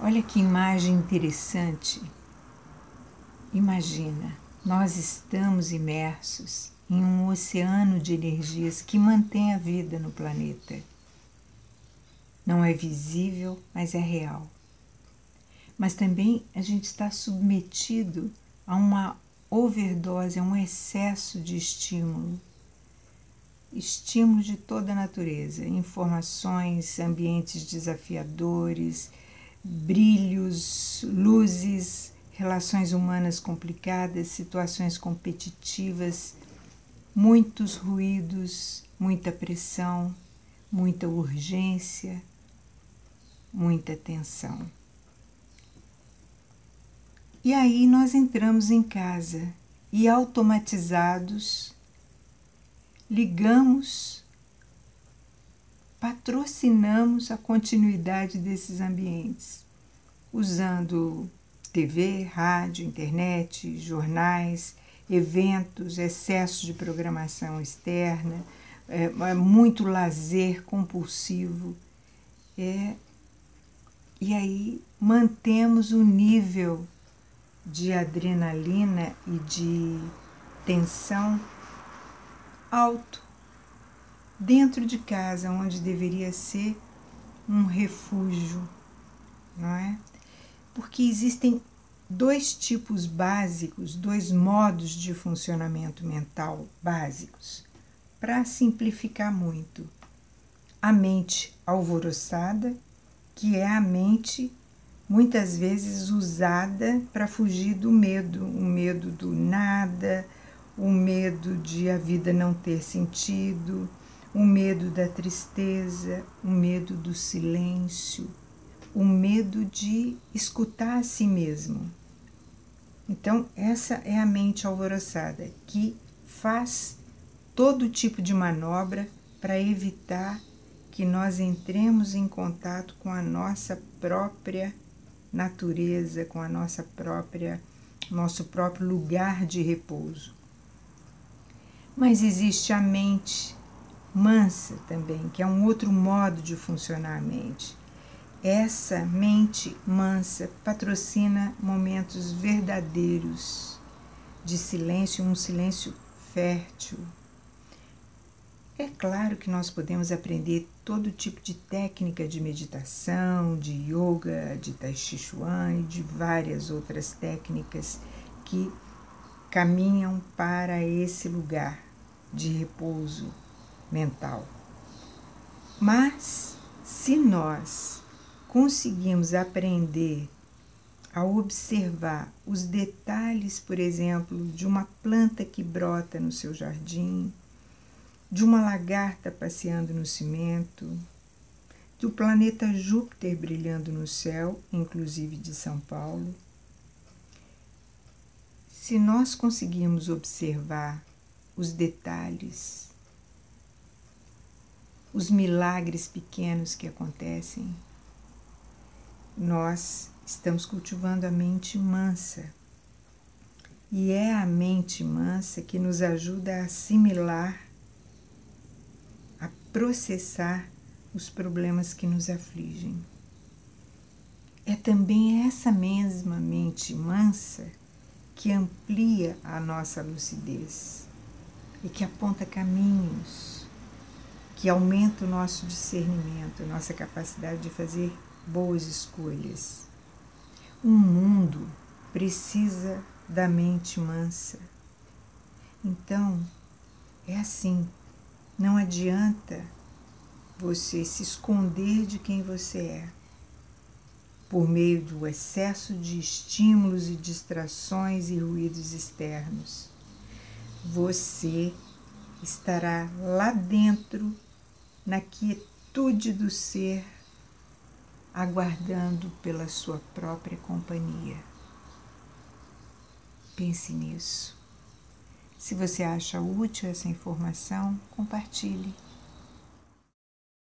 Olha que imagem interessante. Imagina, nós estamos imersos em um oceano de energias que mantém a vida no planeta. Não é visível, mas é real. Mas também a gente está submetido a uma overdose, a um excesso de estímulo. Estímulos de toda a natureza, informações, ambientes desafiadores, brilhos, luzes, relações humanas complicadas, situações competitivas, muitos ruídos, muita pressão, muita urgência, muita tensão. E aí nós entramos em casa e automatizados ligamos patrocinamos a continuidade desses ambientes, usando TV, rádio, internet, jornais, eventos, excesso de programação externa, é, é muito lazer compulsivo. É, e aí mantemos o nível de adrenalina e de tensão alto dentro de casa, onde deveria ser um refúgio, não é? Porque existem dois tipos básicos, dois modos de funcionamento mental básicos, para simplificar muito. A mente alvoroçada, que é a mente muitas vezes usada para fugir do medo, o medo do nada, o medo de a vida não ter sentido, o medo da tristeza, o medo do silêncio, o medo de escutar a si mesmo. Então, essa é a mente alvoroçada que faz todo tipo de manobra para evitar que nós entremos em contato com a nossa própria natureza, com a nossa própria nosso próprio lugar de repouso. Mas existe a mente mansa também, que é um outro modo de funcionar a mente. Essa mente mansa patrocina momentos verdadeiros de silêncio, um silêncio fértil. É claro que nós podemos aprender todo tipo de técnica de meditação, de yoga, de tai chi chuan e de várias outras técnicas que caminham para esse lugar de repouso mental. Mas se nós conseguimos aprender a observar os detalhes, por exemplo, de uma planta que brota no seu jardim, de uma lagarta passeando no cimento, do planeta Júpiter brilhando no céu, inclusive de São Paulo. Se nós conseguirmos observar os detalhes, os milagres pequenos que acontecem, nós estamos cultivando a mente mansa. E é a mente mansa que nos ajuda a assimilar, a processar os problemas que nos afligem. É também essa mesma mente mansa que amplia a nossa lucidez e que aponta caminhos, que aumenta o nosso discernimento, nossa capacidade de fazer boas escolhas. O mundo precisa da mente mansa. Então, é assim, não adianta você se esconder de quem você é por meio do excesso de estímulos e distrações e ruídos externos você estará lá dentro, na quietude do ser, aguardando pela sua própria companhia. Pense nisso. Se você acha útil essa informação, compartilhe.